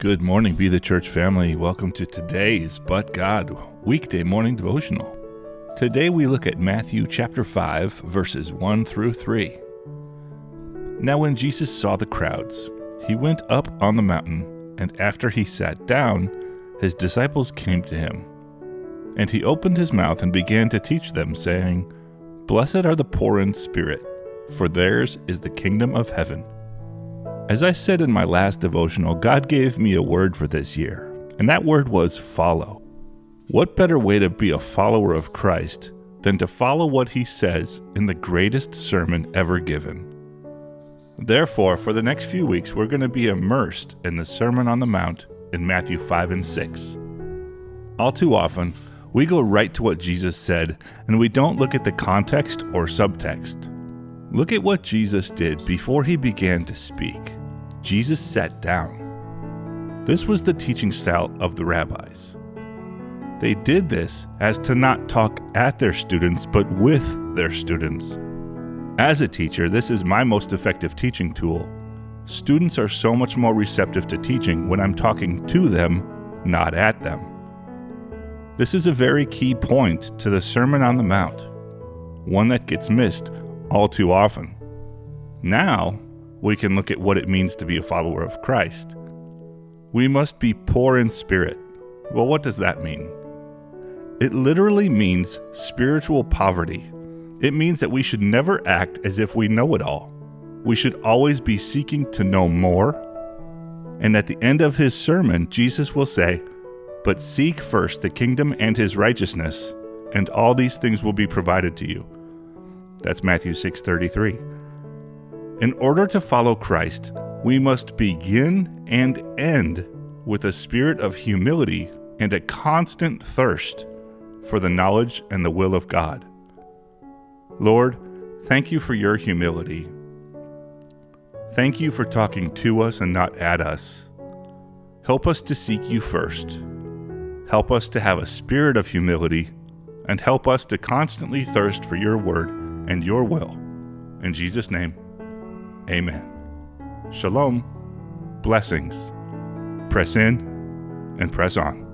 Good morning, Be the Church family. Welcome to today's But God weekday morning devotional. Today we look at Matthew chapter 5, verses 1 through 3. Now, when Jesus saw the crowds, he went up on the mountain, and after he sat down, his disciples came to him. And he opened his mouth and began to teach them, saying, Blessed are the poor in spirit, for theirs is the kingdom of heaven. As I said in my last devotional, God gave me a word for this year, and that word was follow. What better way to be a follower of Christ than to follow what he says in the greatest sermon ever given? Therefore, for the next few weeks, we're going to be immersed in the Sermon on the Mount in Matthew 5 and 6. All too often, we go right to what Jesus said and we don't look at the context or subtext. Look at what Jesus did before he began to speak. Jesus sat down. This was the teaching style of the rabbis. They did this as to not talk at their students, but with their students. As a teacher, this is my most effective teaching tool. Students are so much more receptive to teaching when I'm talking to them, not at them. This is a very key point to the Sermon on the Mount, one that gets missed all too often. Now, we can look at what it means to be a follower of Christ. We must be poor in spirit. Well, what does that mean? It literally means spiritual poverty. It means that we should never act as if we know it all. We should always be seeking to know more. And at the end of his sermon, Jesus will say, But seek first the kingdom and his righteousness, and all these things will be provided to you. That's Matthew 6:33. In order to follow Christ, we must begin and end with a spirit of humility and a constant thirst for the knowledge and the will of God. Lord, thank you for your humility. Thank you for talking to us and not at us. Help us to seek you first. Help us to have a spirit of humility and help us to constantly thirst for your word and your will. In Jesus' name, Amen. Shalom. Blessings. Press in and press on.